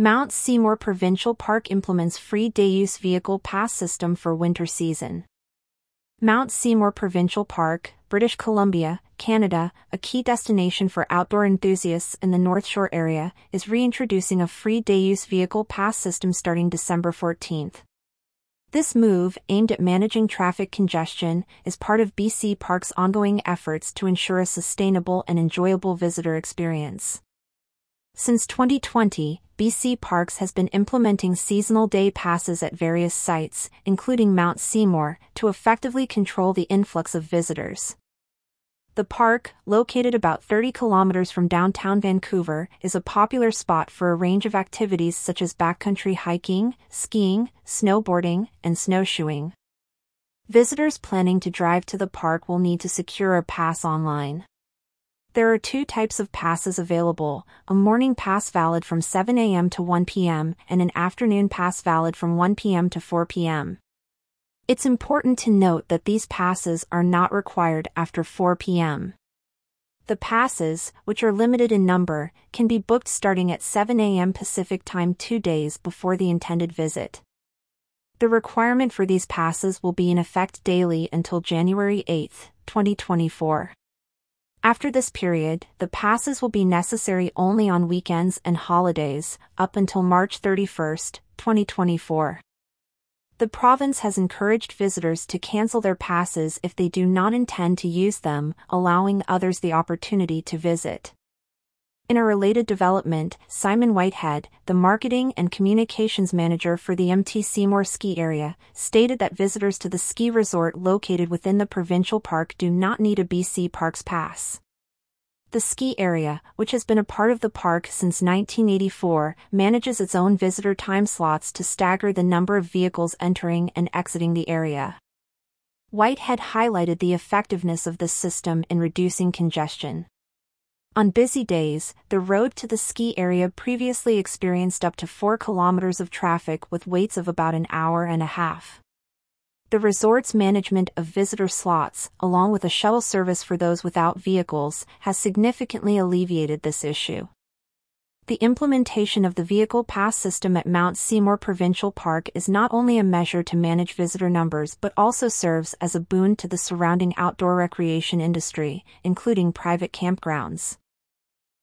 Mount Seymour Provincial Park implements free day-use vehicle pass system for winter season. Mount Seymour Provincial Park, British Columbia, Canada, a key destination for outdoor enthusiasts in the North Shore area, is reintroducing a free day-use vehicle pass system starting December 14th. This move, aimed at managing traffic congestion, is part of BC Park's ongoing efforts to ensure a sustainable and enjoyable visitor experience. Since 2020, BC Parks has been implementing seasonal day passes at various sites, including Mount Seymour, to effectively control the influx of visitors. The park, located about 30 kilometers from downtown Vancouver, is a popular spot for a range of activities such as backcountry hiking, skiing, snowboarding, and snowshoeing. Visitors planning to drive to the park will need to secure a pass online. There are two types of passes available, a morning pass valid from 7 a.m. to 1 p.m. and an afternoon pass valid from 1 p.m. to 4 p.m. It's important to note that these passes are not required after 4 p.m. The passes, which are limited in number, can be booked starting at 7 a.m. Pacific Time two days before the intended visit. The requirement for these passes will be in effect daily until January 8, 2024. After this period, the passes will be necessary only on weekends and holidays, up until March 31, 2024. The province has encouraged visitors to cancel their passes if they do not intend to use them, allowing others the opportunity to visit. In a related development, Simon Whitehead, the marketing and communications manager for the MT Seymour ski area, stated that visitors to the ski resort located within the provincial park do not need a BC Parks pass. The ski area, which has been a part of the park since 1984, manages its own visitor time slots to stagger the number of vehicles entering and exiting the area. Whitehead highlighted the effectiveness of this system in reducing congestion. On busy days, the road to the ski area previously experienced up to 4 kilometers of traffic with waits of about an hour and a half. The resort's management of visitor slots, along with a shuttle service for those without vehicles, has significantly alleviated this issue. The implementation of the vehicle pass system at Mount Seymour Provincial Park is not only a measure to manage visitor numbers but also serves as a boon to the surrounding outdoor recreation industry, including private campgrounds.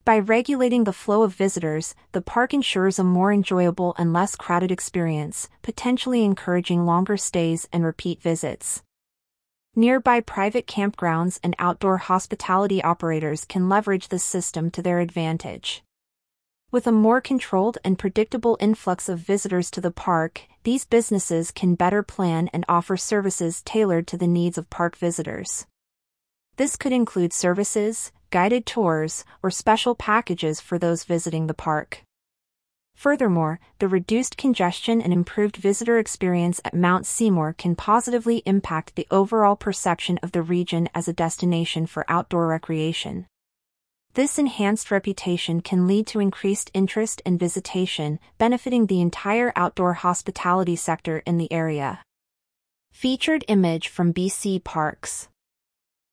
By regulating the flow of visitors, the park ensures a more enjoyable and less crowded experience, potentially encouraging longer stays and repeat visits. Nearby private campgrounds and outdoor hospitality operators can leverage this system to their advantage. With a more controlled and predictable influx of visitors to the park, these businesses can better plan and offer services tailored to the needs of park visitors. This could include services, guided tours, or special packages for those visiting the park. Furthermore, the reduced congestion and improved visitor experience at Mount Seymour can positively impact the overall perception of the region as a destination for outdoor recreation. This enhanced reputation can lead to increased interest and visitation, benefiting the entire outdoor hospitality sector in the area. Featured image from BC Parks